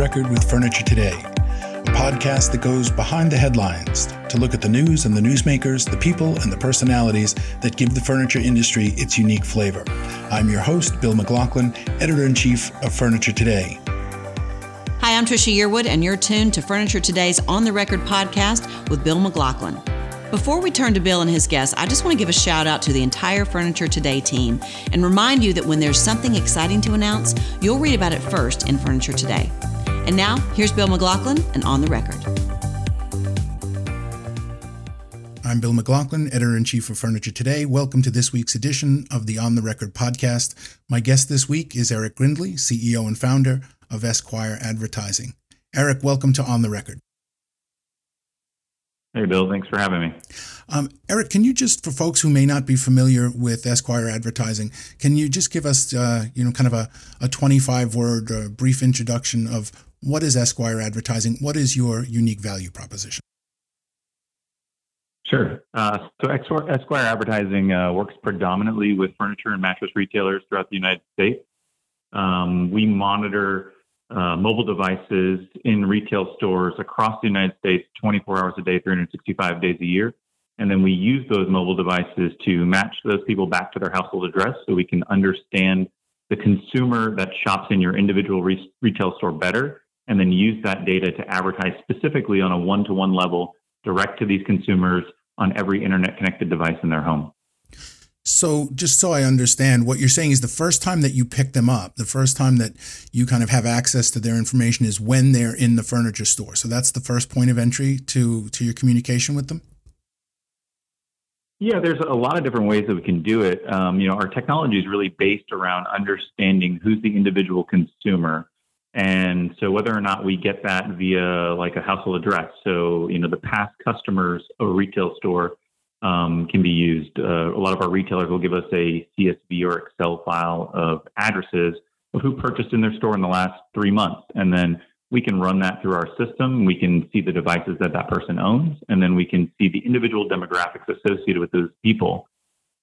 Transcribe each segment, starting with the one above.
Record with Furniture Today, a podcast that goes behind the headlines to look at the news and the newsmakers, the people and the personalities that give the furniture industry its unique flavor. I'm your host, Bill McLaughlin, editor in chief of Furniture Today. Hi, I'm Trisha Yearwood, and you're tuned to Furniture Today's On the Record podcast with Bill McLaughlin. Before we turn to Bill and his guests, I just want to give a shout out to the entire Furniture Today team and remind you that when there's something exciting to announce, you'll read about it first in Furniture Today. And now, here's Bill McLaughlin and On the Record. I'm Bill McLaughlin, editor in chief of Furniture Today. Welcome to this week's edition of the On the Record podcast. My guest this week is Eric Grindley, CEO and founder of Esquire Advertising. Eric, welcome to On the Record. Hey, Bill. Thanks for having me. Um, Eric, can you just, for folks who may not be familiar with Esquire Advertising, can you just give us, uh, you know, kind of a, a 25 word uh, brief introduction of what is Esquire Advertising? What is your unique value proposition? Sure. Uh, so Esquire Advertising uh, works predominantly with furniture and mattress retailers throughout the United States. Um, we monitor uh, mobile devices in retail stores across the United States 24 hours a day, 365 days a year. And then we use those mobile devices to match those people back to their household address so we can understand the consumer that shops in your individual re- retail store better and then use that data to advertise specifically on a one to one level direct to these consumers on every internet connected device in their home. So, just so I understand, what you're saying is the first time that you pick them up, the first time that you kind of have access to their information is when they're in the furniture store. So that's the first point of entry to to your communication with them. Yeah, there's a lot of different ways that we can do it. Um, you know, our technology is really based around understanding who's the individual consumer, and so whether or not we get that via like a household address. So you know, the past customers of a retail store um, can be used. Uh, a lot of our retailers will give us a CSV or Excel file of addresses of who purchased in their store in the last three months. And then we can run that through our system. We can see the devices that that person owns, and then we can see the individual demographics associated with those people.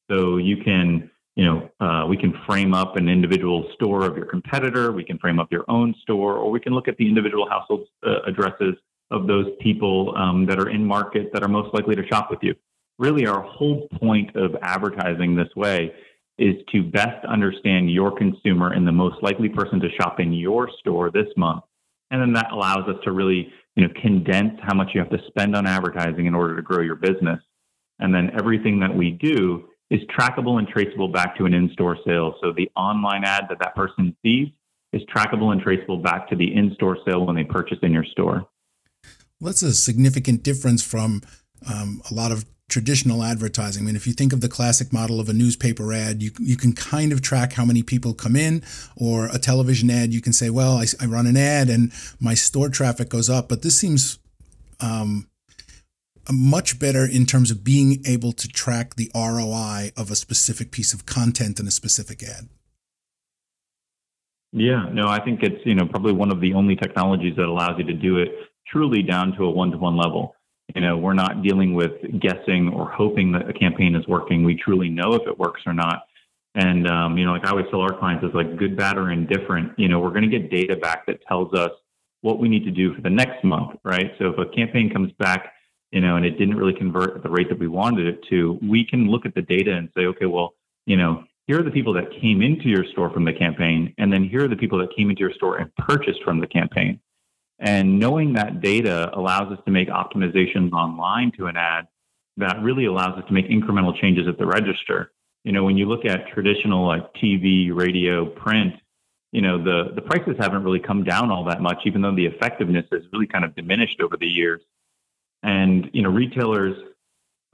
So you can, you know, uh, we can frame up an individual store of your competitor. We can frame up your own store, or we can look at the individual household uh, addresses of those people um, that are in market that are most likely to shop with you really our whole point of advertising this way is to best understand your consumer and the most likely person to shop in your store this month. And then that allows us to really, you know, condense how much you have to spend on advertising in order to grow your business. And then everything that we do is trackable and traceable back to an in-store sale. So the online ad that that person sees is trackable and traceable back to the in-store sale when they purchase in your store. That's a significant difference from um, a lot of traditional advertising. I mean, if you think of the classic model of a newspaper ad, you, you can kind of track how many people come in, or a television ad, you can say, well, I, I run an ad and my store traffic goes up. But this seems um, much better in terms of being able to track the ROI of a specific piece of content in a specific ad. Yeah, no, I think it's you know probably one of the only technologies that allows you to do it truly down to a one-to-one level. You know, we're not dealing with guessing or hoping that a campaign is working. We truly know if it works or not. And um, you know, like I always tell our clients, is like good, bad, or indifferent. You know, we're going to get data back that tells us what we need to do for the next month, right? So if a campaign comes back, you know, and it didn't really convert at the rate that we wanted it to, we can look at the data and say, okay, well, you know, here are the people that came into your store from the campaign, and then here are the people that came into your store and purchased from the campaign. And knowing that data allows us to make optimizations online to an ad that really allows us to make incremental changes at the register. You know, when you look at traditional like TV, radio, print, you know, the, the prices haven't really come down all that much, even though the effectiveness has really kind of diminished over the years. And, you know, retailers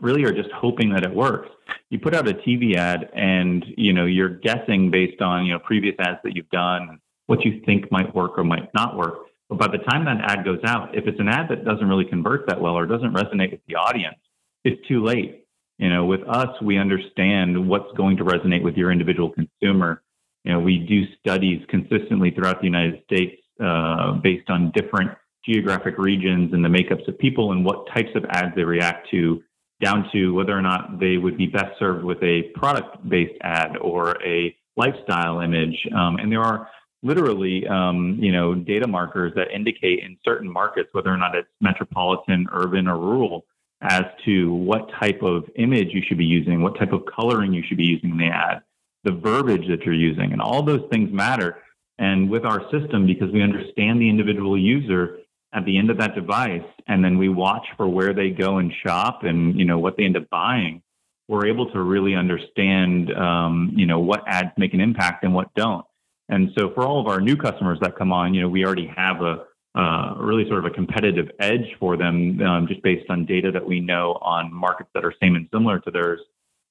really are just hoping that it works. You put out a TV ad and, you know, you're guessing based on, you know, previous ads that you've done, what you think might work or might not work. But by the time that ad goes out, if it's an ad that doesn't really convert that well or doesn't resonate with the audience, it's too late. You know, with us, we understand what's going to resonate with your individual consumer. You know, we do studies consistently throughout the United States uh, based on different geographic regions and the makeups of people and what types of ads they react to, down to whether or not they would be best served with a product based ad or a lifestyle image. Um, and there are literally, um, you know, data markers that indicate in certain markets whether or not it's metropolitan, urban, or rural as to what type of image you should be using, what type of coloring you should be using in the ad, the verbiage that you're using, and all those things matter. And with our system, because we understand the individual user at the end of that device, and then we watch for where they go and shop and you know what they end up buying, we're able to really understand um, you know what ads make an impact and what don't. And so for all of our new customers that come on, you know, we already have a uh, really sort of a competitive edge for them um, just based on data that we know on markets that are same and similar to theirs.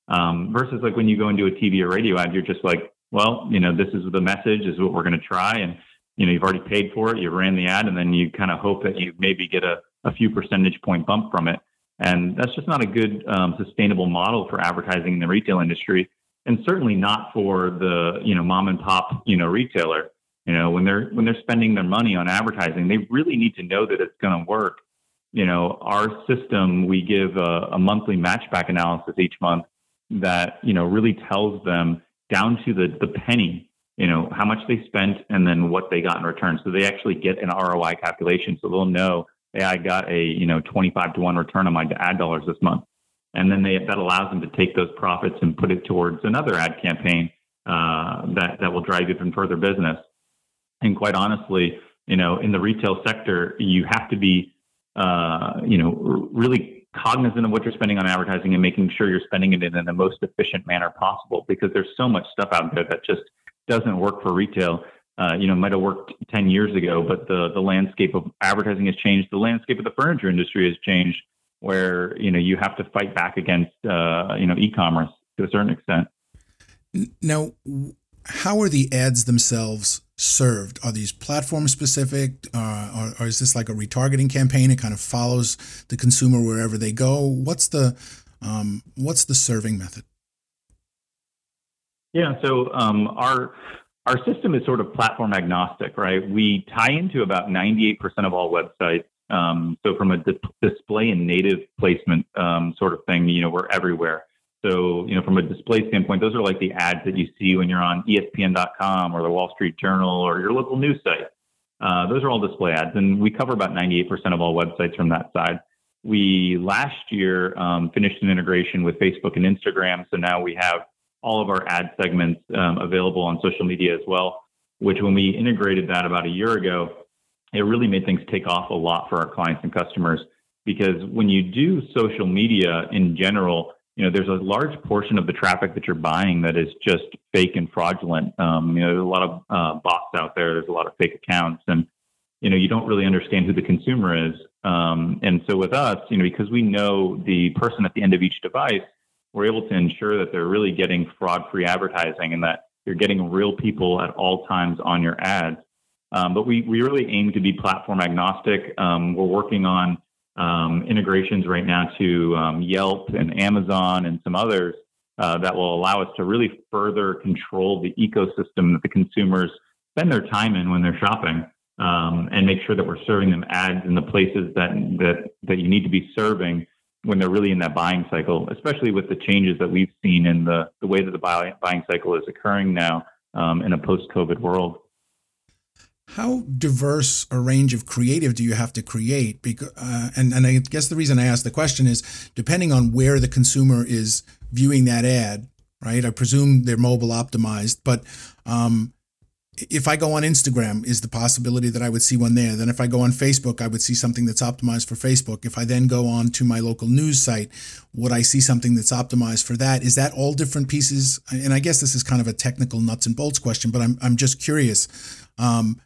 Um, versus like when you go into a TV or radio ad, you're just like, well, you know, this is the message, this is what we're going to try. And, you know, you've already paid for it, you ran the ad, and then you kind of hope that you maybe get a, a few percentage point bump from it. And that's just not a good um, sustainable model for advertising in the retail industry and certainly not for the you know mom and pop you know retailer you know when they're when they're spending their money on advertising they really need to know that it's going to work you know our system we give a, a, monthly matchback analysis each month that you know really tells them down to the the penny you know how much they spent and then what they got in return. So they actually get an roi calculation. So they'll know hey i got a you know 25 to 1 return on my ad dollars this month. And then they, that allows them to take those profits and put it towards another ad campaign uh, that that will drive even further business. And quite honestly, you know, in the retail sector, you have to be, uh, you know, really cognizant of what you're spending on advertising and making sure you're spending it in the most efficient manner possible because there's so much stuff out there that just doesn't work for retail. Uh, you know, might have worked 10 years ago, but the the landscape of advertising has changed. The landscape of the furniture industry has changed where you know you have to fight back against uh, you know e-commerce to a certain extent. Now, how are the ads themselves served? Are these platform specific, uh, or, or, is this like a retargeting campaign? It kind of follows the consumer wherever they go. What's the um, what's the serving method? Yeah, so um, our our system is sort of platform agnostic, right? We tie into about 98% of all websites um, so from a di- display and native placement um, sort of thing, you know, we're everywhere. So, you know, from a display standpoint, those are like the ads that you see when you're on ESPN.com or the Wall Street Journal or your local news site. Uh, those are all display ads, and we cover about 98% of all websites from that side. We last year um, finished an integration with Facebook and Instagram, so now we have all of our ad segments um, available on social media as well. Which, when we integrated that about a year ago, it really made things take off a lot for our clients and customers because when you do social media in general, you know, there's a large portion of the traffic that you're buying that is just fake and fraudulent. Um, you know, there's a lot of uh, bots out there. There's a lot of fake accounts, and you know, you don't really understand who the consumer is. Um, and so with us, you know, because we know the person at the end of each device, we're able to ensure that they're really getting fraud-free advertising and that you're getting real people at all times on your ads. Um, but we, we really aim to be platform agnostic. Um, we're working on um, integrations right now to um, Yelp and Amazon and some others uh, that will allow us to really further control the ecosystem that the consumers spend their time in when they're shopping um, and make sure that we're serving them ads in the places that, that, that you need to be serving when they're really in that buying cycle, especially with the changes that we've seen in the, the way that the buying cycle is occurring now um, in a post COVID world how diverse a range of creative do you have to create? Because, uh, and, and I guess the reason I ask the question is depending on where the consumer is viewing that ad, right? I presume they're mobile optimized, but um, if I go on Instagram, is the possibility that I would see one there. Then if I go on Facebook, I would see something that's optimized for Facebook. If I then go on to my local news site, would I see something that's optimized for that? Is that all different pieces? And I guess this is kind of a technical nuts and bolts question, but I'm, I'm just curious. Um,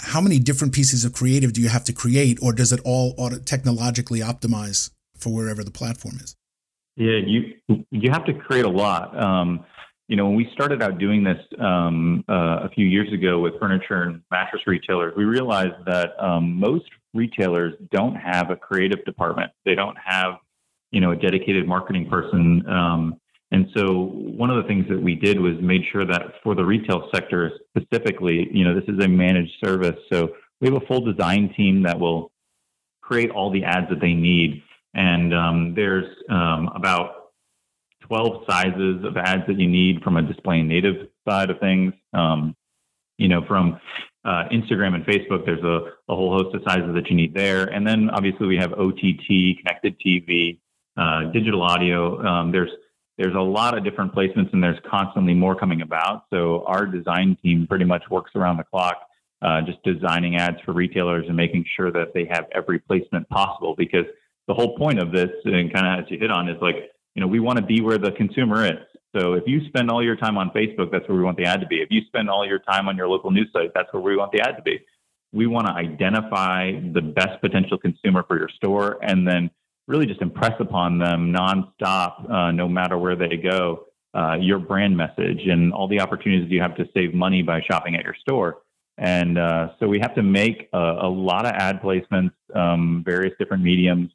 how many different pieces of creative do you have to create, or does it all auto- technologically optimize for wherever the platform is? Yeah, you you have to create a lot. Um, you know, when we started out doing this um, uh, a few years ago with furniture and mattress retailers, we realized that um, most retailers don't have a creative department. They don't have, you know, a dedicated marketing person. Um, and so one of the things that we did was made sure that for the retail sector specifically, you know, this is a managed service. So we have a full design team that will create all the ads that they need. And um, there's um, about 12 sizes of ads that you need from a display native side of things. Um, You know, from uh, Instagram and Facebook, there's a, a, whole host of sizes that you need there. And then obviously we have OTT, connected TV, uh, digital audio. Um, there's there's a lot of different placements and there's constantly more coming about. So our design team pretty much works around the clock, uh, just designing ads for retailers and making sure that they have every placement possible. Because the whole point of this, and kind of as you hit on, is like you know we want to be where the consumer is. So if you spend all your time on Facebook, that's where we want the ad to be. If you spend all your time on your local news site, that's where we want the ad to be. We want to identify the best potential consumer for your store and then really just impress upon them nonstop, uh, no matter where they go, uh, your brand message and all the opportunities you have to save money by shopping at your store. And uh, so we have to make a, a lot of ad placements, um, various different mediums,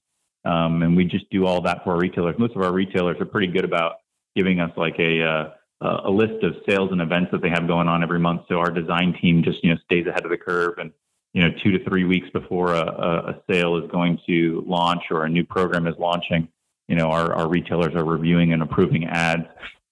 um, and we just do all that for our retailers. Most of our retailers are pretty good about giving us like a uh, a list of sales and events that they have going on every month. So our design team just you know stays ahead of the curve and you know two to three weeks before a, a sale is going to launch or a new program is launching. You know our, our retailers are reviewing and approving ads.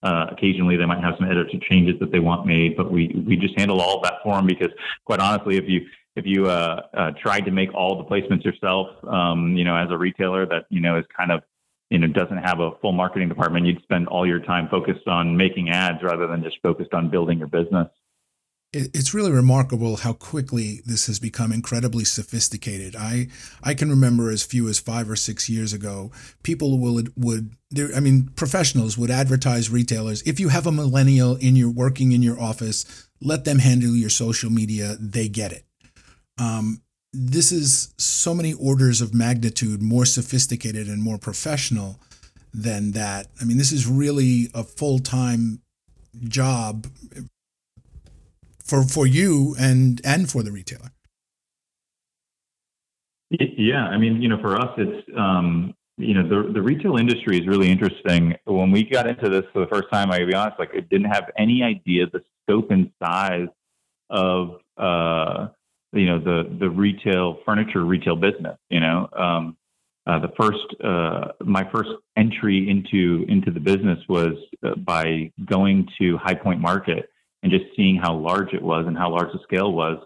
Uh, occasionally, they might have some edits or changes that they want made, but we we just handle all of that for them because, quite honestly, if you if you uh, uh, tried to make all the placements yourself, um, you know, as a retailer that you know is kind of you know doesn't have a full marketing department you'd spend all your time focused on making ads rather than just focused on building your business it's really remarkable how quickly this has become incredibly sophisticated. I I can remember as few as five or six years ago, people would would I mean professionals would advertise retailers. If you have a millennial in your working in your office, let them handle your social media. They get it. Um, this is so many orders of magnitude more sophisticated and more professional than that. I mean, this is really a full time job for for you and and for the retailer. Yeah, I mean, you know, for us, it's um, you know the the retail industry is really interesting. When we got into this for the first time, I'll be honest, like I didn't have any idea the scope and size of uh, you know the the retail furniture retail business. You know, um, uh, the first uh, my first entry into into the business was uh, by going to High Point Market and just seeing how large it was and how large the scale was.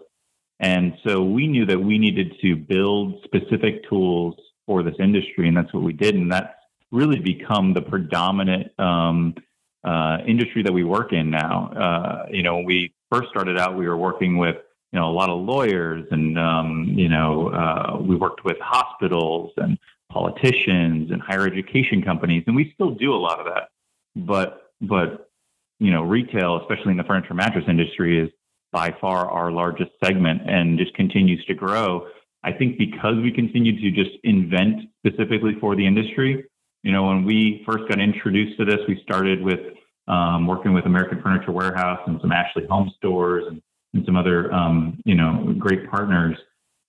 And so we knew that we needed to build specific tools for this industry, and that's what we did. And that's really become the predominant um, uh, industry that we work in now. Uh, you know, we first started out, we were working with you know a lot of lawyers and um, you know uh, we worked with hospitals and politicians and higher education companies and we still do a lot of that. But but you know retail especially in the furniture mattress industry is by far our largest segment and just continues to grow. I think because we continue to just invent specifically for the industry you know when we first got introduced to this we started with um, working with american furniture warehouse and some ashley home stores and and some other um, you know great partners.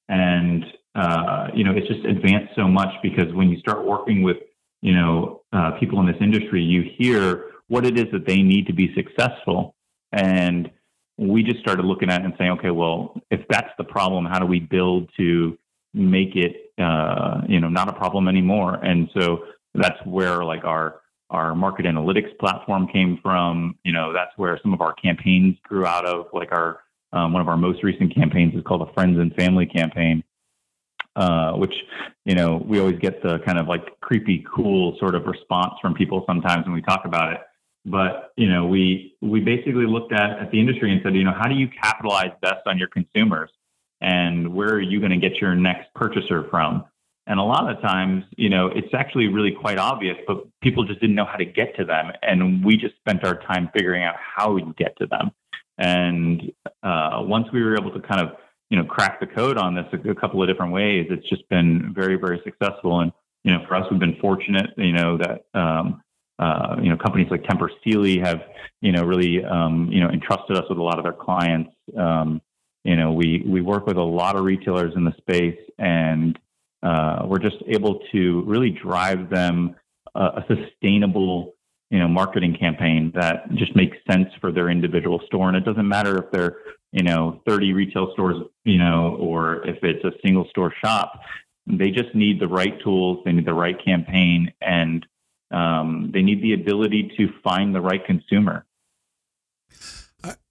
And uh, you know, it's just advanced so much because when you start working with you know uh, people in this industry, you hear what it is that they need to be successful. And we just started looking at it and saying, okay, well, if that's the problem, how do we build to make it uh, you know not a problem anymore? And so that's where like our our market analytics platform came from. You know, that's where some of our campaigns grew out of, like our um, one of our most recent campaigns is called a Friends and Family campaign, uh, which you know we always get the kind of like creepy, cool sort of response from people sometimes when we talk about it. But you know, we we basically looked at at the industry and said, you know, how do you capitalize best on your consumers, and where are you going to get your next purchaser from? And a lot of times, you know, it's actually really quite obvious, but people just didn't know how to get to them. And we just spent our time figuring out how we get to them. And uh, once we were able to kind of, you know, crack the code on this a, a, couple of different ways, it's just been very, very successful. And you know, for us, we've been fortunate, you know, that um, uh, you know companies like Tempur Sealy have, you know, really, um, you know, entrusted us with a lot of their clients. Um, you know, we we work with a lot of retailers in the space, and uh, we're just able to really drive them a sustainable you know marketing campaign that just makes sense for their individual store. And it doesn't matter if they're you know 30 retail stores you know or if it's a single store shop they just need the right tools they need the right campaign and um, they need the ability to find the right consumer.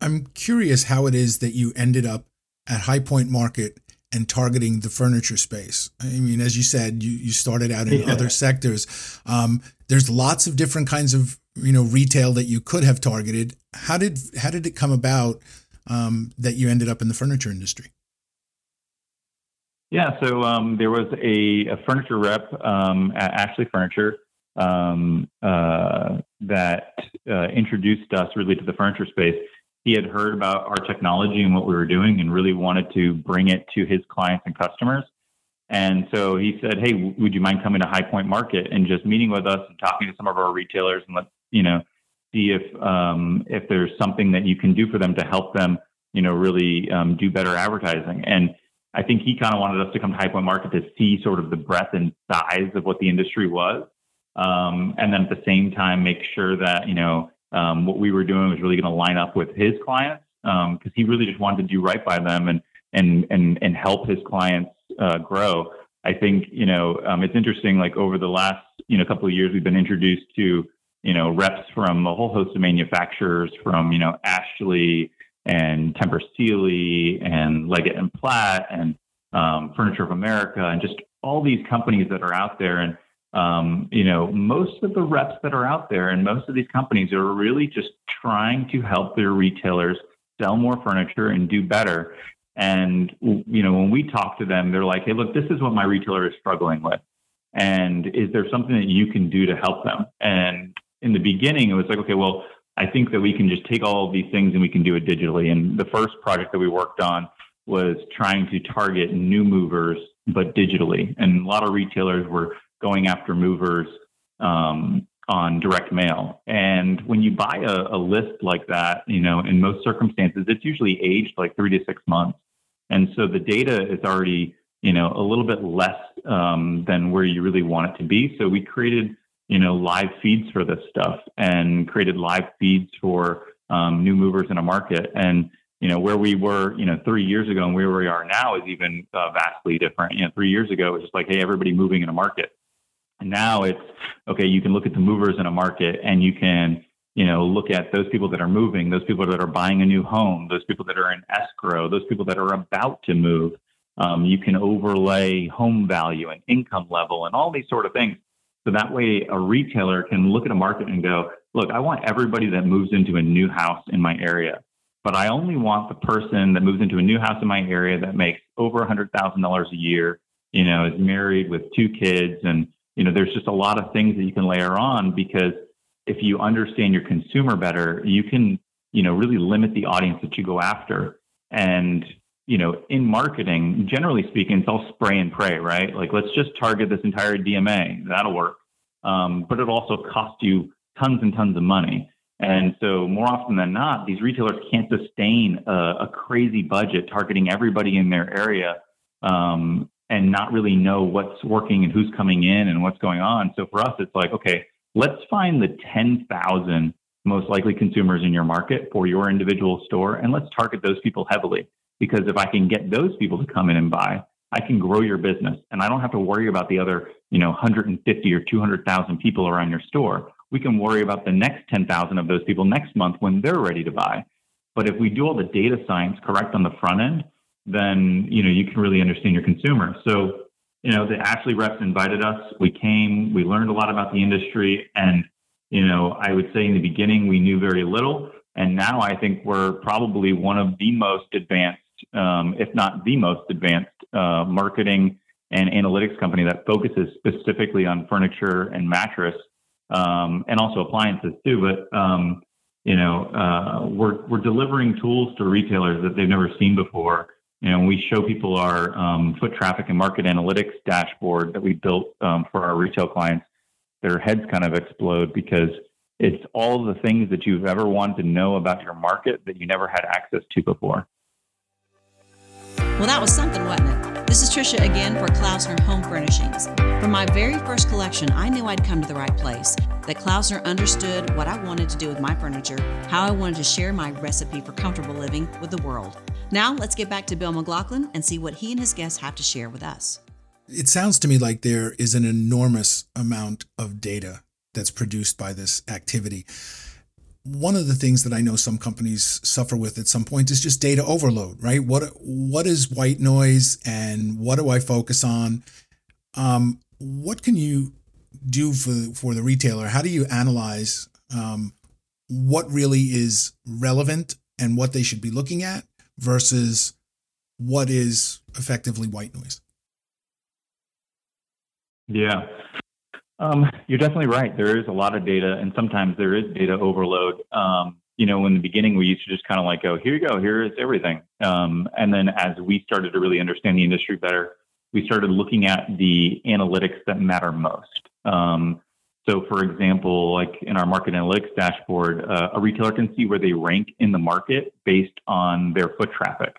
I'm curious how it is that you ended up at High Point Market and targeting the furniture space. I mean, as you said, you, you started out in yeah. other sectors. Um, there's lots of different kinds of you know retail that you could have targeted. How did how did it come about um, that you ended up in the furniture industry? Yeah, so um, there was a, a furniture rep um, at Ashley Furniture um, uh, that uh, introduced us really to the furniture space he had heard about our technology and what we were doing and really wanted to bring it to his clients and customers. And so he said, Hey, would you mind coming to High Point Market and just meeting with us and talking to some of our retailers and let's, you know, see if um, if there's something that you can do for them to help them, you know, really um, do better advertising. And I think he kind of wanted us to come to High Point Market to see sort of the breadth and size of what the industry was. Um, and then at the same time, make sure that, you know, um, what we were doing was really going to line up with his clients because um, he really just wanted to do right by them and and and and help his clients uh, grow. I think you know um, it's interesting. Like over the last you know couple of years, we've been introduced to you know reps from a whole host of manufacturers, from you know Ashley and Tempur Sealy and Leggett and Platt and um, Furniture of America and just all these companies that are out there. And um, you know, most of the reps that are out there and most of these companies are really just trying to help their retailers sell more furniture and do better. And, you know, when we talk to them, they're like, hey, look, this is what my retailer is struggling with. And is there something that you can do to help them? And in the beginning, it was like, okay, well, I think that we can just take all of these things and we can do it digitally. And the first project that we worked on was trying to target new movers, but digitally. And a lot of retailers were going after movers um, on direct mail. And when you buy a, a, list like that, you know, in most circumstances, it's usually aged like three to six months. And so the data is already, you know, a little bit less um, than where you really want it to be. So we created, you know, live feeds for this stuff and created live feeds for um, new movers in a market. And you know where we were you know three years ago and where we are now is even uh, vastly different you know three years ago it was just like hey everybody moving in a market now it's okay, you can look at the movers in a market and you can, you know, look at those people that are moving, those people that are buying a new home, those people that are in escrow, those people that are about to move. Um, you can overlay home value and income level and all these sort of things. So that way a retailer can look at a market and go, look, I want everybody that moves into a new house in my area, but I only want the person that moves into a new house in my area that makes over $100,000 a year, you know, is married with two kids and you know, there's just a lot of things that you can layer on because if you understand your consumer better, you can, you know, really limit the audience that you go after. And, you know, in marketing, generally speaking, it's all spray and pray, right? Like, let's just target this entire DMA. That'll work. Um, but it also costs you tons and tons of money. And so, more often than not, these retailers can't sustain a, a crazy budget targeting everybody in their area um, and not really know what's working and who's coming in and what's going on. So for us, it's like, okay, let's find the 10,000 most likely consumers in your market for your individual store and let's target those people heavily. Because if I can get those people to come in and buy, I can grow your business and I don't have to worry about the other, you know, 150 or 200,000 people around your store. We can worry about the next 10,000 of those people next month when they're ready to buy. But if we do all the data science correct on the front end, then you know you can really understand your consumer. So you know the Ashley reps invited us. We came. We learned a lot about the industry, and you know I would say in the beginning we knew very little, and now I think we're probably one of the most advanced, um, if not the most advanced, uh, marketing and analytics company that focuses specifically on furniture and mattress, um, and also appliances too. But um, you know, uh, we're we're delivering tools to retailers that they've never seen before know, we show people our um, foot traffic and market analytics dashboard that we built um, for our retail clients, their heads kind of explode because it's all the things that you've ever wanted to know about your market that you never had access to before. Well, that was something, wasn't it? This is Trisha again for Klausner Home Furnishings. For my very first collection, I knew I'd come to the right place. That Klausner understood what I wanted to do with my furniture, how I wanted to share my recipe for comfortable living with the world. Now, let's get back to Bill McLaughlin and see what he and his guests have to share with us. It sounds to me like there is an enormous amount of data that's produced by this activity. one of the things that I know some companies suffer with at some point is just data overload, right? What what is white noise and what do I focus on? Um, what can you do for for the retailer? How do you analyze um, what really is relevant and what they should be looking at versus what is effectively white noise? Yeah. Um, you're definitely right. There is a lot of data, and sometimes there is data overload. Um, you know, in the beginning, we used to just kind of like go, here you go, here is everything. Um, and then as we started to really understand the industry better, we started looking at the analytics that matter most. Um, so, for example, like in our market analytics dashboard, uh, a retailer can see where they rank in the market based on their foot traffic.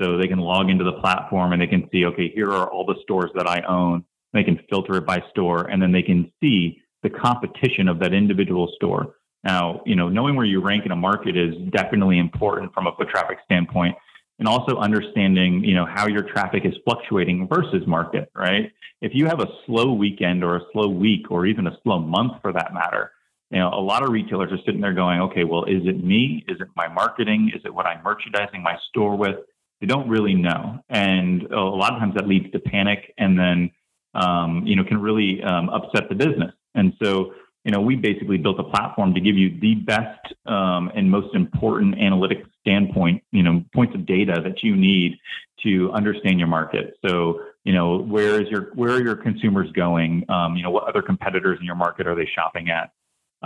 So they can log into the platform and they can see, okay, here are all the stores that I own. They can filter it by store, and then they can see the competition of that individual store. Now, you know, knowing where you rank in a market is definitely important from a foot traffic standpoint, and also understanding, you know, how your traffic is fluctuating versus market, right? If you have a slow weekend or a slow week or even a slow month for that matter, you know, a lot of retailers are sitting there going, okay, well, is it me? Is it my marketing? Is it what I'm merchandising my store with? They don't really know. And a lot of times that leads to panic and then um, you know, can really um, upset the business. And so, you know, we basically built a platform to give you the best um, and most important analytics standpoint, you know, points of data that you need to understand your market. So, you know, where is your where are your consumers going? Um, you know, what other competitors in your market are they shopping at?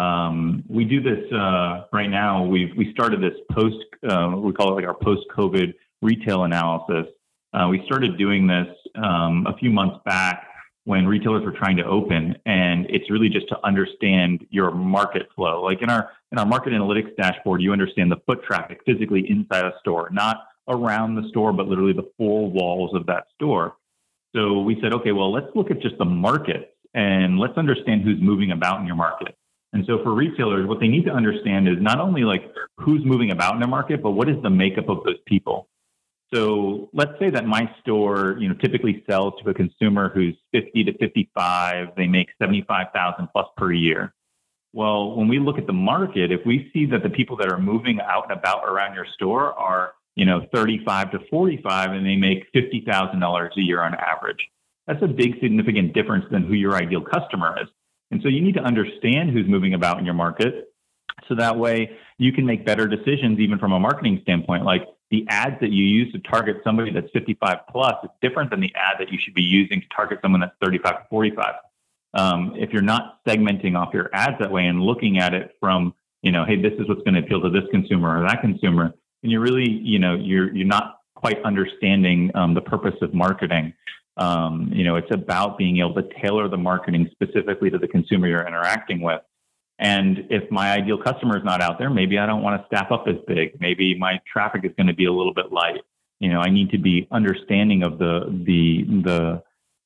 Um, we do this uh, right now. We've we started this post. Uh, we call it like our post-COVID retail analysis. Uh, we started doing this um, a few months back when retailers were trying to open and it's really just to understand your market flow. Like in our in our market analytics dashboard you understand the foot traffic physically inside a store not around the store but literally the four walls of that store. So we said okay well let's look at just the market and let's understand who's moving about in your market. And so for retailers what they need to understand is not only like who's moving about in their market but what is the makeup of those people so let's say that my store, you know, typically sells to a consumer who's 50 to 55. They make 75,000 plus per year. Well, when we look at the market, if we see that the people that are moving out and about around your store are, you know, 35 to 45 and they make $50,000 a year on average, that's a big significant difference than who your ideal customer is. And so you need to understand who's moving about in your market so that way you can make better decisions even from a marketing standpoint like the ads that you use to target somebody that's 55 plus is different than the ad that you should be using to target someone that's 35 to 45. Um, if you're not segmenting off your ads that way and looking at it from, you know, hey, this is what's going to appeal to this consumer or that consumer, and you're really, you know, you're you're not quite understanding um, the purpose of marketing. Um, you know, it's about being able to tailor the marketing specifically to the consumer you're interacting with. And if my ideal customer is not out there, maybe I don't want to staff up as big. Maybe my traffic is going to be a little bit light. You know, I need to be understanding of the the the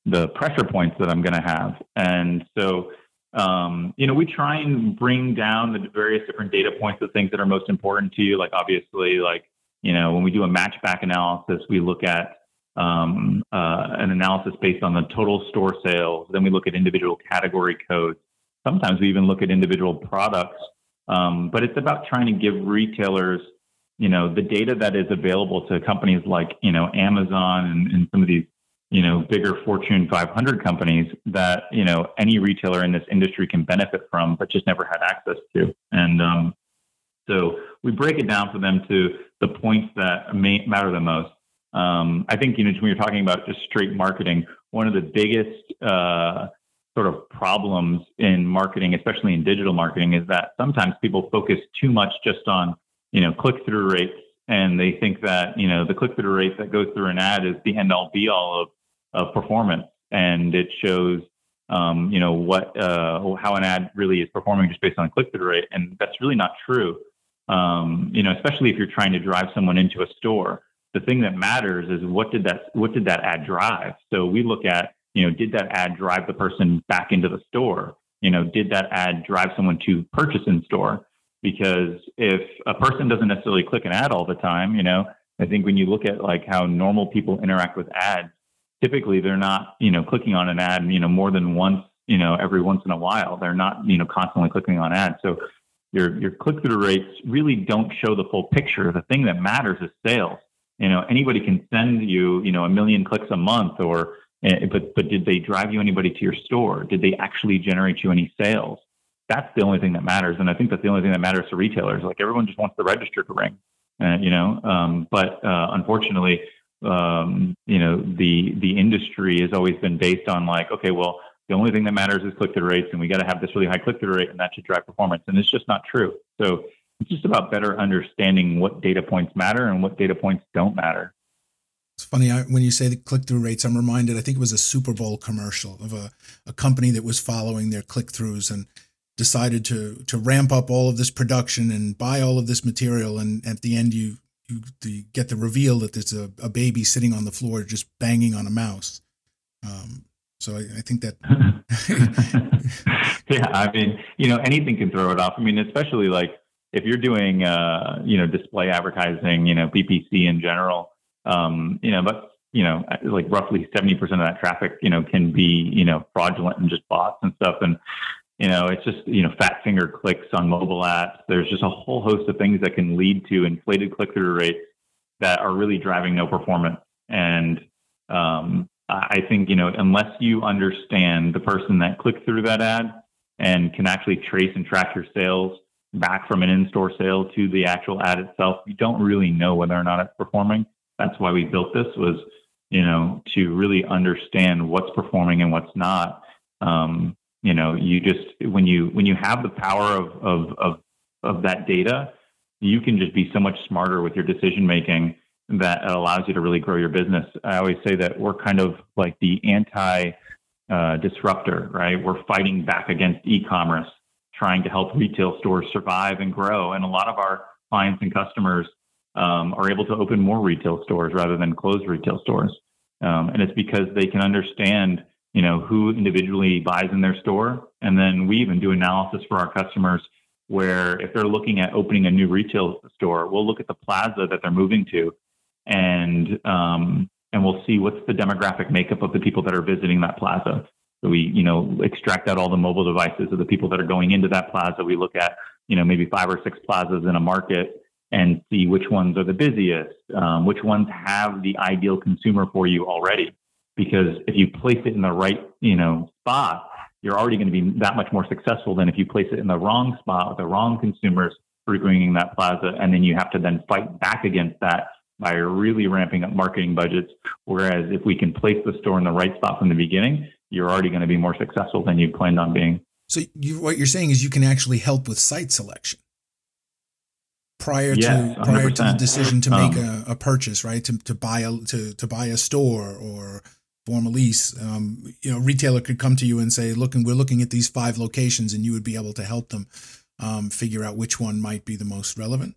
the pressure points that I'm going to have. And so, um, you know, we try and bring down the various different data points the things that are most important to you. Like obviously, like you know, when we do a match back analysis, we look at um, uh, an analysis based on the total store sales. Then we look at individual category codes sometimes we even look at individual products. Um, but it's about trying to give retailers, you know, the data that is available to companies like, you know, Amazon and, and some of these, you know, bigger Fortune 500 companies that, you know, any retailer in this industry can benefit from, but just never had access to. And um, so we break it down for them to the points that may matter the most. Um, I think, you know, when you're talking about just straight marketing, one of the biggest uh, sort of problems in marketing, especially in digital marketing, is that sometimes people focus too much just on, you know, click through rates. And they think that, you know, the click through rate that goes through an ad is the end all be all of, of performance. And it shows, um, you know, what, uh, how an ad really is performing just based on click through rate. And that's really not true. Um, you know, especially if you're trying to drive someone into a store. The thing that matters is what did that, what did that ad drive? So we look at, you know, did that ad drive the person back into the store? You know, did that ad drive someone to purchase in store? Because if a person doesn't necessarily click an ad all the time, you know, I think when you look at like how normal people interact with ads, typically they're not, you know, clicking on an ad, you know, more than once, you know, every once in a while. They're not, you know, constantly clicking on ads. So your your click through rates really don't show the full picture. The thing that matters is sales. You know, anybody can send you, you know, a million clicks a month, or but but did they drive you anybody to your store? Did they actually generate you any sales? That's the only thing that matters, and I think that's the only thing that matters to retailers. Like everyone just wants the register to ring, uh, you know. Um, but uh, unfortunately, um, you know, the the industry has always been based on like, okay, well, the only thing that matters is click through rates, and we got to have this really high click through rate, and that should drive performance. And it's just not true. So it's just about better understanding what data points matter and what data points don't matter. It's funny I, when you say the click through rates. I'm reminded. I think it was a Super Bowl commercial of a, a company that was following their click throughs and decided to to ramp up all of this production and buy all of this material. And at the end, you you, you get the reveal that there's a, a baby sitting on the floor just banging on a mouse. Um, so I, I think that. yeah, I mean, you know, anything can throw it off. I mean, especially like if you're doing, uh, you know, display advertising, you know, PPC in general, um, you know, but you know, like roughly 70% of that traffic, you know, can be, you know, fraudulent and just bots and stuff. And, you know, it's just, you know, fat finger clicks on mobile apps. There's just a whole host of things that can lead to inflated click through rates that are really driving no performance. And, um, I think, you know, unless you understand the person that clicked through that ad and can actually trace and track your sales back from an in-store sale to the actual ad itself, you don't really know whether or not it's performing. That's why we built this was, you know, to really understand what's performing and what's not. Um, you know, you just when you when you have the power of of of of that data, you can just be so much smarter with your decision making that allows you to really grow your business. I always say that we're kind of like the anti uh, disruptor, right? We're fighting back against e-commerce, trying to help retail stores survive and grow. And a lot of our clients and customers um, are able to open more retail stores rather than close retail stores. Um, and it's because they can understand, you know, who individually buys in their store. And then we even do analysis for our customers where if they're looking at opening a new retail store, we'll look at the plaza that they're moving to and um, and we'll see what's the demographic makeup of the people that are visiting that plaza. So we, you know, extract out all the mobile devices of the people that are going into that plaza. We look at, you know, maybe five or six plazas in a market and see which ones are the busiest, um, which ones have the ideal consumer for you already. Because if you place it in the right, you know, spot, you're already going to be that much more successful than if you place it in the wrong spot with the wrong consumers frequenting that plaza, and then you have to then fight back against that by really ramping up marketing budgets. Whereas if we can place the store in the right spot from the beginning, you're already going to be more successful than you planned on being. So you, what you're saying is you can actually help with site selection prior yes, to prior to the decision to make um, a, a, purchase, right? To, to buy a to, to buy a store or form a lease. Um, you know, retailer could come to you and say, "Look, we're looking at these five locations," and you would be able to help them um, figure out which one might be the most relevant.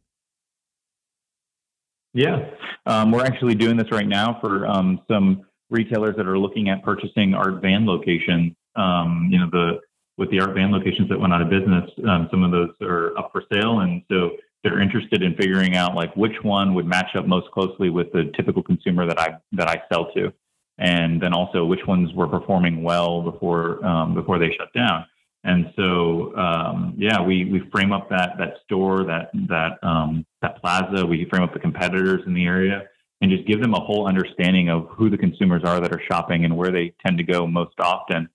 Yeah, um, we're actually doing this right now for um, some retailers that are looking at purchasing art van locations. Um, you know, the with the art van locations that went out of business, um, some of those are up for sale, and so they're interested in figuring out like which one would match up most closely with the typical consumer that I that I sell to, and then also which ones were performing well before um, before they shut down. And so, um, yeah, we, we frame up that that store, that that um, that plaza. We frame up the competitors in the area, and just give them a whole understanding of who the consumers are that are shopping and where they tend to go most often.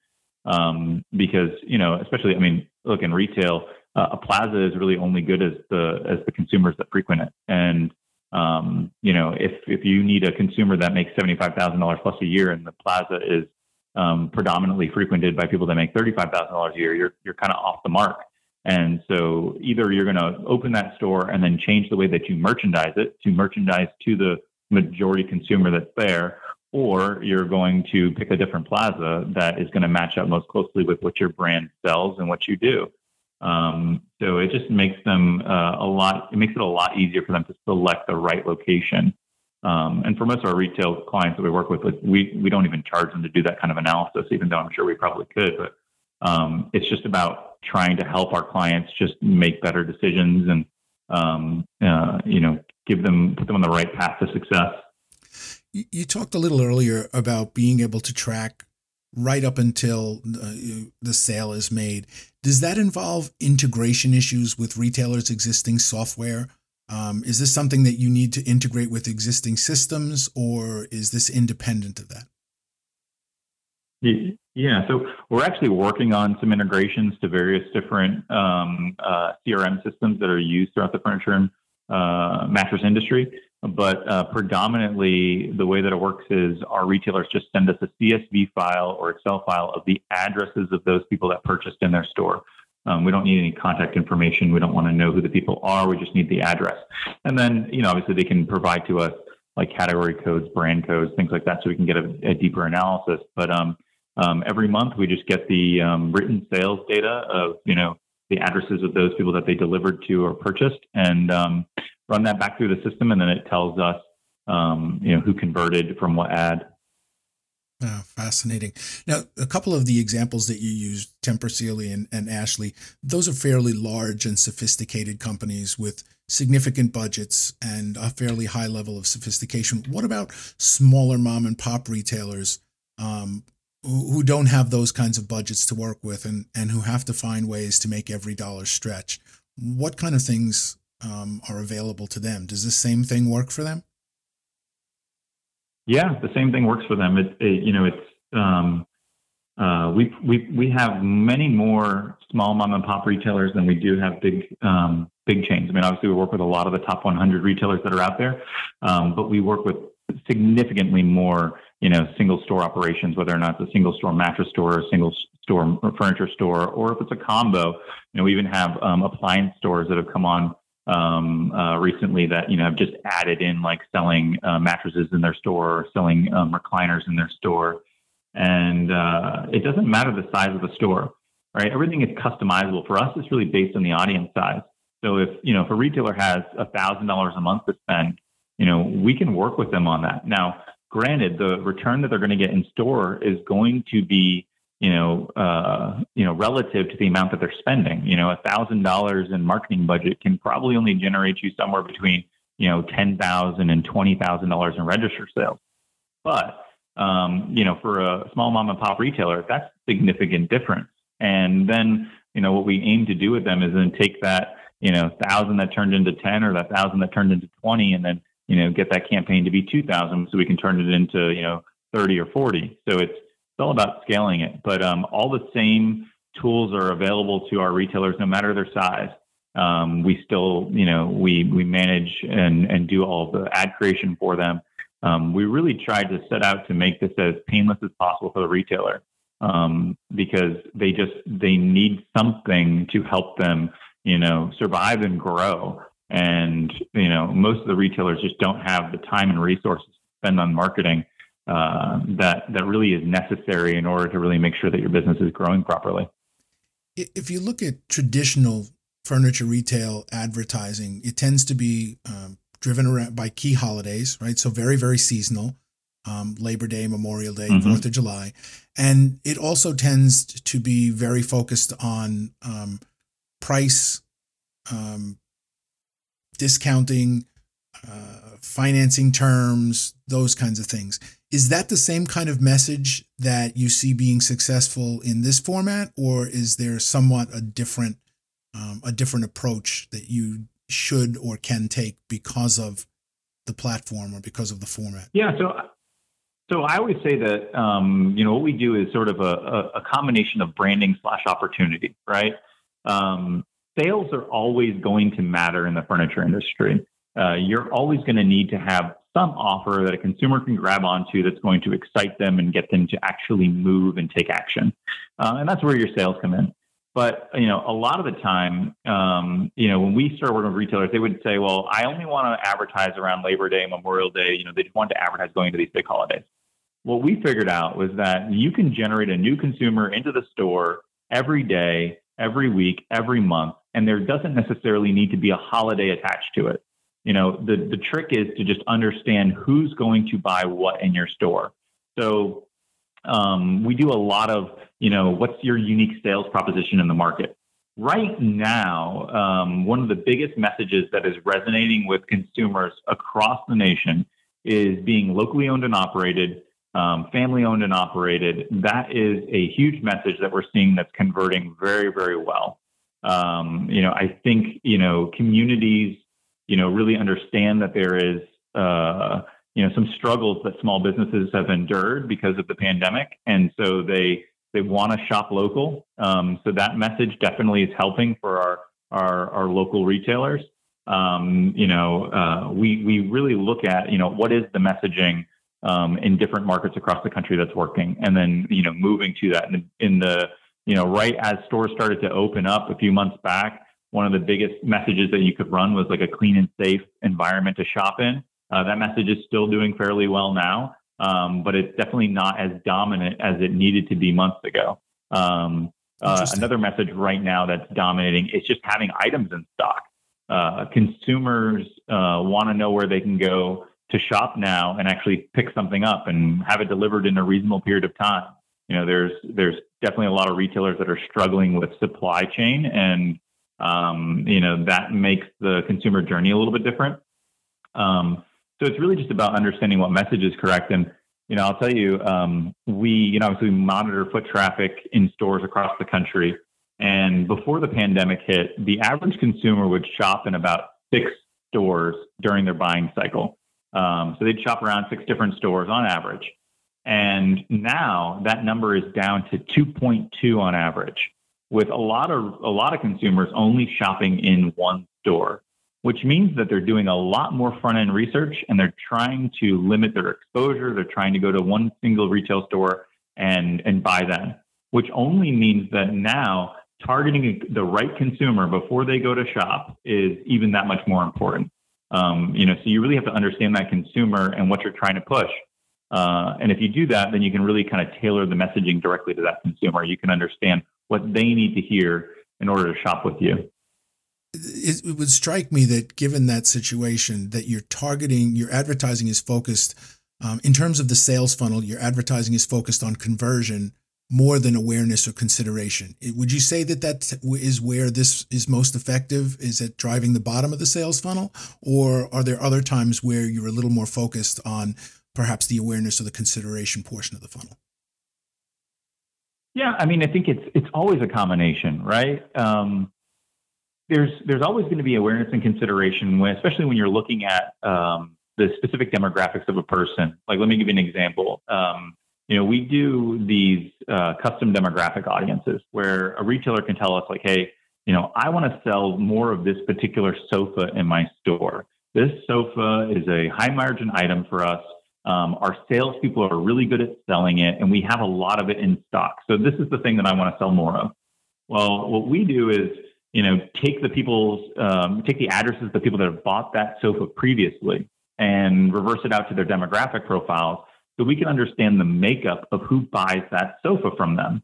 Um, because you know, especially, I mean, look in retail, uh, a plaza is really only good as the as the consumers that frequent it. And um, you know, if if you need a consumer that makes seventy five thousand dollars plus a year, and the plaza is um, predominantly frequented by people that make $35,000 a year, you're, you're kind of off the mark. And so either you're going to open that store and then change the way that you merchandise it to merchandise to the majority consumer that's there, or you're going to pick a different plaza that is going to match up most closely with what your brand sells and what you do. Um, so it just makes them uh, a lot. It makes it a lot easier for them to select the right location um, and for most of our retail clients that we work with, we, we don't even charge them to do that kind of analysis, even though I'm sure we probably could. But um, it's just about trying to help our clients just make better decisions and, um, uh, you know, give them, put them on the right path to success. You talked a little earlier about being able to track right up until uh, the sale is made. Does that involve integration issues with retailers' existing software? Um, is this something that you need to integrate with existing systems, or is this independent of that? Yeah, so we're actually working on some integrations to various different um, uh, CRM systems that are used throughout the furniture and uh, mattress industry. But uh, predominantly, the way that it works is our retailers just send us a CSV file or Excel file of the addresses of those people that purchased in their store. Um, we don't need any contact information. We don't want to know who the people are. We just need the address. And then, you know, obviously they can provide to us like category codes, brand codes, things like that, so we can get a, a deeper analysis. But um, um, every month we just get the um, written sales data of, you know, the addresses of those people that they delivered to or purchased, and um, run that back through the system, and then it tells us, um, you know, who converted from what ad. Oh, fascinating. Now, a couple of the examples that you used, Tempur Sealy and, and Ashley, those are fairly large and sophisticated companies with significant budgets and a fairly high level of sophistication. What about smaller mom and pop retailers um, who don't have those kinds of budgets to work with and, and who have to find ways to make every dollar stretch? What kind of things um, are available to them? Does the same thing work for them? Yeah, the same thing works for them. It, it you know, it's um, uh, we we we have many more small mom and pop retailers than we do have big um, big chains. I mean, obviously we work with a lot of the top 100 retailers that are out there, um, but we work with significantly more you know single store operations, whether or not it's a single store mattress store, single store furniture store, or if it's a combo. You know, we even have um, appliance stores that have come on um, uh, recently that you know have just added in like selling uh, mattresses in their store, or selling um, recliners in their store, and uh, it doesn't matter the size of the store, right? Everything is customizable. For us, it's really based on the audience size. So if you know if a retailer has a thousand dollars a month to spend, you know we can work with them on that. Now, granted, the return that they're going to get in store is going to be you know, uh, you know, relative to the amount that they're spending. You know, a thousand dollars in marketing budget can probably only generate you somewhere between you know ten thousand and twenty thousand dollars in register sales. But um, you know, for a small mom and pop retailer, that's significant difference. And then you know what we aim to do with them is then take that you know thousand that turned into ten or that thousand that turned into twenty, and then you know get that campaign to be two thousand, so we can turn it into you know thirty or forty. So it's it's all about scaling it. But um, all the same tools are available to our retailers, no matter their size. Um, we still, you know, we we manage and and do all the ad creation for them. Um, we really tried to set out to make this as painless as possible for the retailer um, because they just they need something to help them, you know, survive and grow. And you know, most of the retailers just don't have the time and resources to spend on marketing uh, that that really is necessary in order to really make sure that your business is growing properly. If you look at traditional furniture retail advertising, it tends to be um, driven around by key holidays, right? So very very seasonal. Um, Labor Day, Memorial Day, mm-hmm. 4th of July. And it also tends to be very focused on um, price, um, discounting, uh, financing terms, those kinds of things. Is that the same kind of message that you see being successful in this format, or is there somewhat a different um, a different approach that you should or can take because of the platform or because of the format? Yeah, so so I always say that um, you know what we do is sort of a, a combination of branding slash opportunity, right? Um, sales are always going to matter in the furniture industry. Uh, you're always going to need to have some offer that a consumer can grab onto that's going to excite them and get them to actually move and take action. Uh, and that's where your sales come in. But you know, a lot of the time, um, you know, when we start working with retailers, they would say, "Well, I only want to advertise around Labor Day, Memorial Day. You know, they just want to advertise going to these big holidays." What we figured out was that you can generate a new consumer into the store every day, every week, every month, and there doesn't necessarily need to be a holiday attached to it you know the the trick is to just understand who's going to buy what in your store so um, we do a lot of you know what's your unique sales proposition in the market right now um, one of the biggest messages that is resonating with consumers across the nation is being locally owned and operated um, family owned and operated. That is a huge message that we're seeing that's converting very, very well. Um, you know, I think, you know, communities, you know, really understand that there is, uh, you know, some struggles that small businesses have endured because of the pandemic. And so they, they want to shop local. Um, so that message definitely is helping for our, our, our local retailers. Um, you know, uh, we, we really look at, you know, what is the messaging um, in different markets across the country that's working, and then you know moving to that in the, in the you know right as stores started to open up a few months back. One of the biggest messages that you could run was like a clean and safe environment to shop in. Uh, that message is still doing fairly well now, um, but it's definitely not as dominant as it needed to be months ago. Um, uh, another message right now that's dominating is just having items in stock. Uh, consumers uh, want to know where they can go to shop now and actually pick something up and have it delivered in a reasonable period of time. You know, there's there's definitely a lot of retailers that are struggling with supply chain, and um, you know that makes the consumer journey a little bit different. Um, so it's really just about understanding what message is correct. And you know, I'll tell you, um, we you know obviously we monitor foot traffic in stores across the country. And before the pandemic hit, the average consumer would shop in about six stores during their buying cycle. Um, so they'd shop around six different stores on average. And now that number is down to 2.2 on average, with a lot of a lot of consumers only shopping in one store, which means that they're doing a lot more front end research and they're trying to limit their exposure. They're trying to go to one single retail store and and buy them, which only means that now targeting the right consumer before they go to shop is even that much more important. Um, you know, so you really have to understand that consumer and what you're trying to push. Uh, and if you do that, then you can really kind of tailor the messaging directly to that consumer. You can understand what they need to hear in order to shop with you. It, it would strike me that given that situation, that you're targeting, your advertising is focused um, in terms of the sales funnel. Your advertising is focused on conversion more than awareness or consideration. Would you say that that is where this is most effective? Is it driving the bottom of the sales funnel? Or are there other times where you're a little more focused on perhaps the awareness or the consideration portion of the funnel? Yeah, I mean, I think it's it's always a combination, right? Um, there's there's always going to be awareness and consideration, when, especially when you're looking at um, the specific demographics of a person. Like, let me give you an example. Um, you know, we do these uh, custom demographic audiences where a retailer can tell us, like, hey, you know, I want to sell more of this particular sofa in my store. This sofa is a high margin item for us. Um, our salespeople are really good at selling it, and we have a lot of it in stock. So this is the thing that I want to sell more of. Well, what we do is, you know, take the people's, um, take the addresses of the people that have bought that sofa previously, and reverse it out to their demographic profiles so we can understand the makeup of who buys that sofa from them.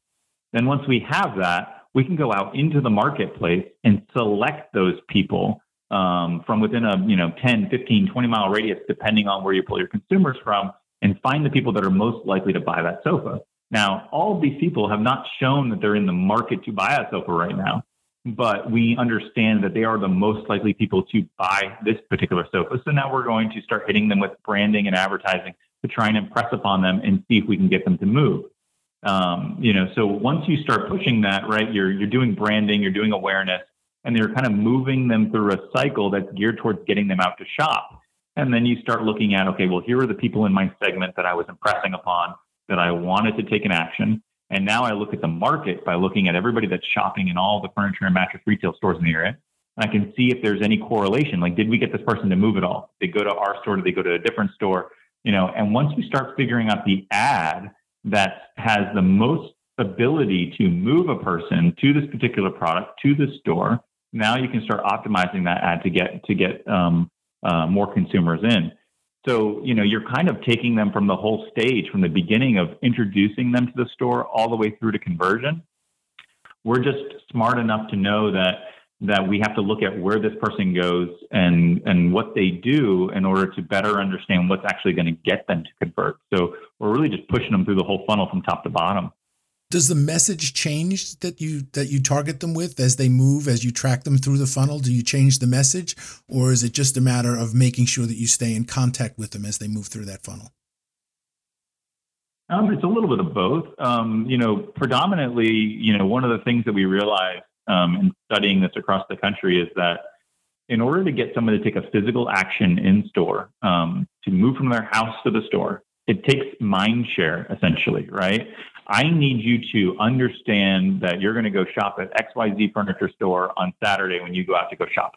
Then once we have that, we can go out into the marketplace and select those people um, from within a you know 10, 15, 20 mile radius, depending on where you pull your consumers from, and find the people that are most likely to buy that sofa. Now, all of these people have not shown that they're in the market to buy a sofa right now, but we understand that they are the most likely people to buy this particular sofa. So now we're going to start hitting them with branding and advertising to try and impress upon them and see if we can get them to move. Um, you know, so once you start pushing that, right, you're you're doing branding, you're doing awareness, and you're kind of moving them through a cycle that's geared towards getting them out to shop. And then you start looking at, okay, well, here are the people in my segment that I was impressing upon that I wanted to take an action. And now I look at the market by looking at everybody that's shopping in all the furniture and mattress retail stores in the area. And I can see if there's any correlation. Like, did we get this person to move at all? Did they go to our store? Did they go to a different store? you know, and once we start figuring out the ad that has the most ability to move a person to this particular product to the store, now you can start optimizing that ad to get to get um, uh, more consumers in. So you know you're kind of taking them from the whole stage, from the beginning of introducing them to the store all the way through to conversion. We're just smart enough to know that that we have to look at where this person goes and and what they do in order to better understand what's actually going to get them to convert. So we're really just pushing them through the whole funnel from top to bottom. Does the message change that you that you target them with as they move as you track them through the funnel? Do you change the message or is it just a matter of making sure that you stay in contact with them as they move through that funnel? Um, it's a little bit of both. Um, you know, predominantly, you know, one of the things that we realized um, in studying this across the country is that in order to get someone to take a physical action in store, um, to move from their house to the store, it takes mind share essentially, right? I need you to understand that you're going to go shop at XYZ furniture store on Saturday when you go out to go shop.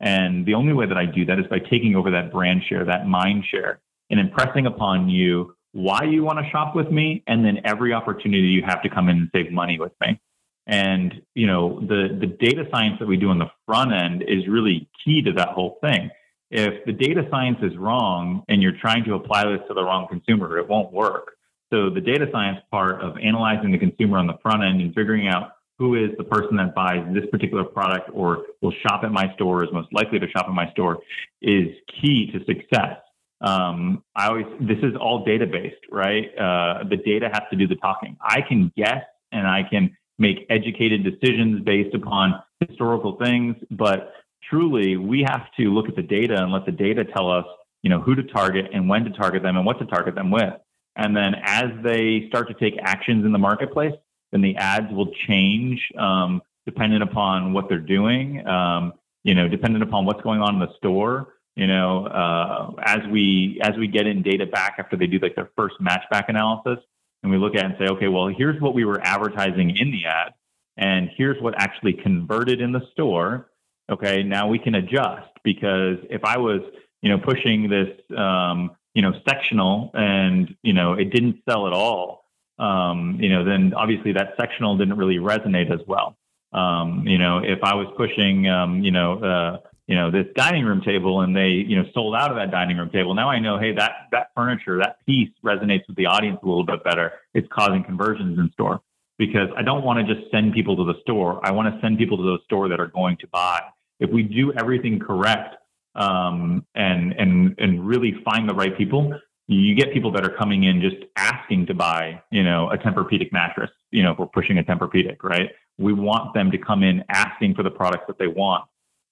And the only way that I do that is by taking over that brand share, that mind share, and impressing upon you why you want to shop with me, and then every opportunity you have to come in and save money with me. And you know, the the data science that we do on the front end is really key to that whole thing. If the data science is wrong and you're trying to apply this to the wrong consumer, it won't work. So the data science part of analyzing the consumer on the front end and figuring out who is the person that buys this particular product or will shop at my store is most likely to shop at my store is key to success. Um, I always this is all data based, right? Uh, the data has to do the talking. I can guess and I can make educated decisions based upon historical things, but truly we have to look at the data and let the data tell us, you know, who to target and when to target them and what to target them with. And then as they start to take actions in the marketplace, then the ads will change um, dependent upon what they're doing. Um, you know, dependent upon what's going on in the store. You know, uh, as we as we get in data back after they do like their first matchback analysis, and we look at and say, okay, well, here's what we were advertising in the ad, and here's what actually converted in the store. Okay, now we can adjust because if I was, you know, pushing this, um, you know, sectional and you know it didn't sell at all, um, you know, then obviously that sectional didn't really resonate as well. Um, you know, if I was pushing, um, you know, uh, you know, this dining room table and they, you know, sold out of that dining room table. Now I know, hey, that that furniture, that piece resonates with the audience a little bit better. It's causing conversions in store because I don't want to just send people to the store. I want to send people to the store that are going to buy. If we do everything correct um, and and and really find the right people, you get people that are coming in just asking to buy, you know, a Tempur-Pedic mattress. You know, if we're pushing a Tempur-Pedic, right? We want them to come in asking for the products that they want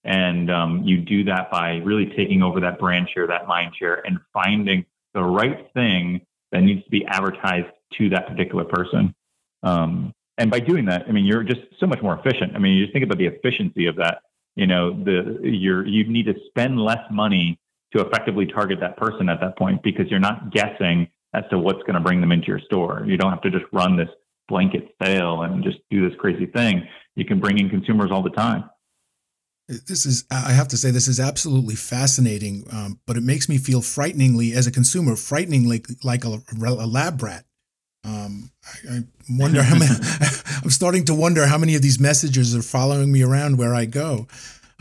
and um, you do that by really taking over that brand share, that mind share, and finding the right thing that needs to be advertised to that particular person. Um, and by doing that, I mean you're just so much more efficient. I mean, you just think about the efficiency of that. You know, the you're you need to spend less money to effectively target that person at that point because you're not guessing as to what's going to bring them into your store. You don't have to just run this blanket sale and just do this crazy thing. You can bring in consumers all the time. This is, I have to say, this is absolutely fascinating, um, but it makes me feel frighteningly, as a consumer, frighteningly like a, a lab rat. Um, I, I, wonder how many, I'm starting to wonder how many of these messages are following me around where I go.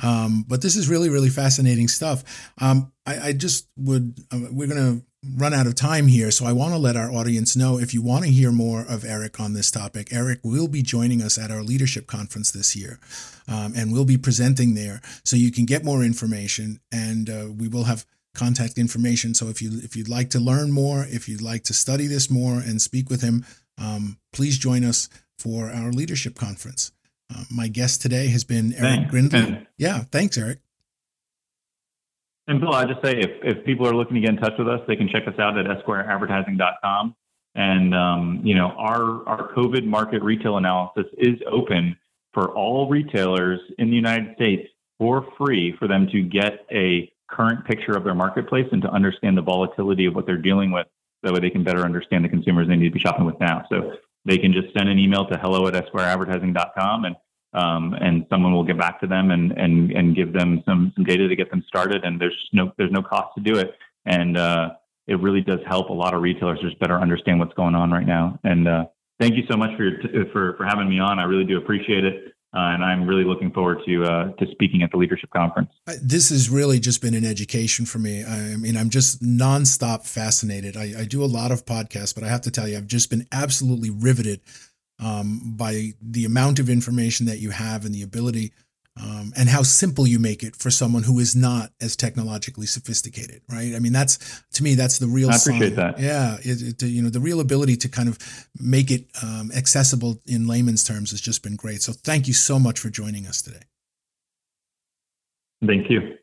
Um, but this is really, really fascinating stuff. Um, I, I, just would, uh, we're going to run out of time here. So I want to let our audience know if you want to hear more of Eric on this topic, Eric will be joining us at our leadership conference this year. Um, and we'll be presenting there so you can get more information and uh, we will have contact information. So if you if you'd like to learn more, if you'd like to study this more and speak with him, um, please join us for our leadership conference. Uh, my guest today has been Eric Grindley. Yeah, thanks, Eric. And Bill, I'll just say if, if people are looking to get in touch with us, they can check us out at esquireadvertising.com. And, um, you know, our, our COVID market retail analysis is open for all retailers in the United States for free for them to get a current picture of their marketplace and to understand the volatility of what they're dealing with. That way they can better understand the consumers they need to be shopping with now. So they can just send an email to hello at esquireadvertising.com and um, and someone will get back to them and, and, and give them some, some data to get them started. And there's no, there's no cost to do it. And, uh, it really does help a lot of retailers just better understand what's going on right now. And, uh, thank you so much for, your t- for, for having me on. I really do appreciate it. Uh, and I'm really looking forward to uh, to speaking at the leadership conference. This has really just been an education for me. I mean, I'm just nonstop fascinated. I, I do a lot of podcasts, but I have to tell you, I've just been absolutely riveted um, by the amount of information that you have and the ability um, and how simple you make it for someone who is not as technologically sophisticated, right? I mean, that's to me, that's the real. I appreciate sign. that. Yeah, it, it, you know, the real ability to kind of make it um, accessible in layman's terms has just been great. So, thank you so much for joining us today. Thank you.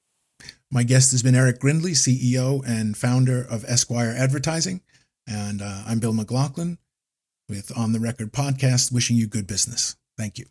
My guest has been Eric Grindley, CEO and founder of Esquire Advertising. And uh, I'm Bill McLaughlin with On the Record podcast, wishing you good business. Thank you.